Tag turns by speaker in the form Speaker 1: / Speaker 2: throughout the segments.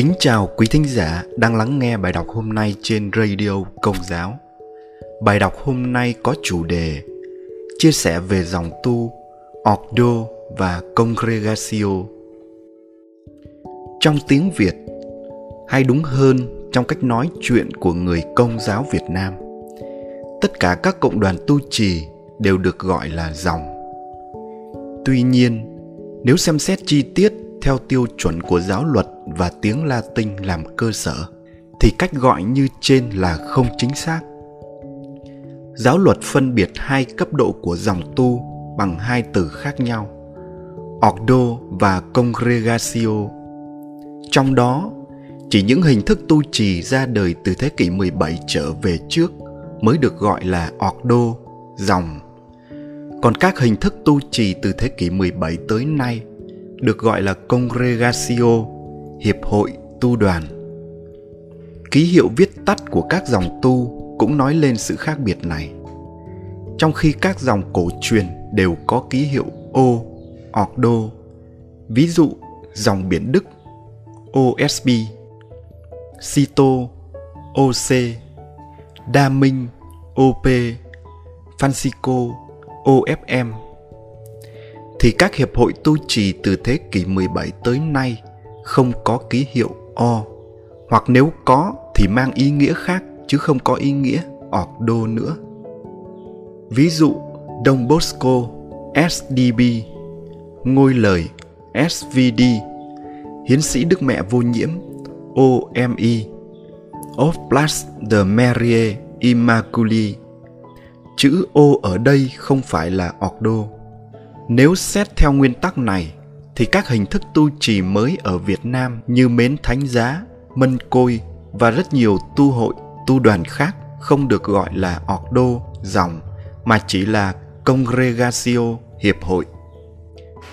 Speaker 1: Kính chào quý thính giả đang lắng nghe bài đọc hôm nay trên Radio Công giáo. Bài đọc hôm nay có chủ đề chia sẻ về dòng tu Ordo và Congregatio. Trong tiếng Việt, hay đúng hơn trong cách nói chuyện của người Công giáo Việt Nam, tất cả các cộng đoàn tu trì đều được gọi là dòng. Tuy nhiên, nếu xem xét chi tiết theo tiêu chuẩn của giáo luật và tiếng Latin làm cơ sở thì cách gọi như trên là không chính xác. Giáo luật phân biệt hai cấp độ của dòng tu bằng hai từ khác nhau, ordo và congregatio. Trong đó, chỉ những hình thức tu trì ra đời từ thế kỷ 17 trở về trước mới được gọi là ordo, dòng. Còn các hình thức tu trì từ thế kỷ 17 tới nay được gọi là congregatio, hiệp hội tu đoàn. Ký hiệu viết tắt của các dòng tu cũng nói lên sự khác biệt này. Trong khi các dòng cổ truyền đều có ký hiệu O, Ordo, ví dụ dòng biển Đức OSB, Cito, OC, Đa Minh, OP, Francisco, OFM thì các hiệp hội tu trì từ thế kỷ 17 tới nay không có ký hiệu O hoặc nếu có thì mang ý nghĩa khác chứ không có ý nghĩa Ordo nữa. Ví dụ Đông Bosco SDB, Ngôi Lời SVD, Hiến sĩ Đức Mẹ Vô Nhiễm OME, Oblast de Marie Immaculée. Chữ O ở đây không phải là Ordo nếu xét theo nguyên tắc này, thì các hình thức tu trì mới ở Việt Nam như Mến Thánh Giá, Mân Côi và rất nhiều tu hội, tu đoàn khác không được gọi là Ordo, dòng, mà chỉ là Congregatio, hiệp hội.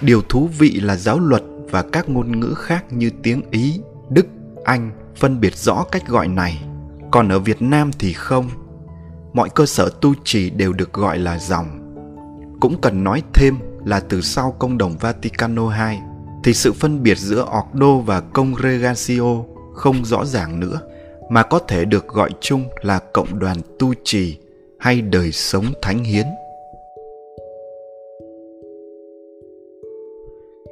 Speaker 1: Điều thú vị là giáo luật và các ngôn ngữ khác như tiếng Ý, Đức, Anh phân biệt rõ cách gọi này, còn ở Việt Nam thì không. Mọi cơ sở tu trì đều được gọi là dòng. Cũng cần nói thêm là từ sau công đồng Vaticano II thì sự phân biệt giữa Ordo và Congregatio không rõ ràng nữa, mà có thể được gọi chung là cộng đoàn tu trì hay đời sống thánh hiến.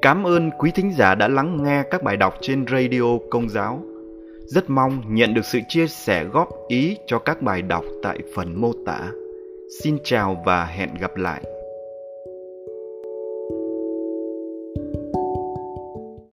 Speaker 1: Cảm ơn quý thính giả đã lắng nghe các bài đọc trên radio Công giáo. Rất mong nhận được sự chia sẻ góp ý cho các bài đọc tại phần mô tả. Xin chào và hẹn gặp lại.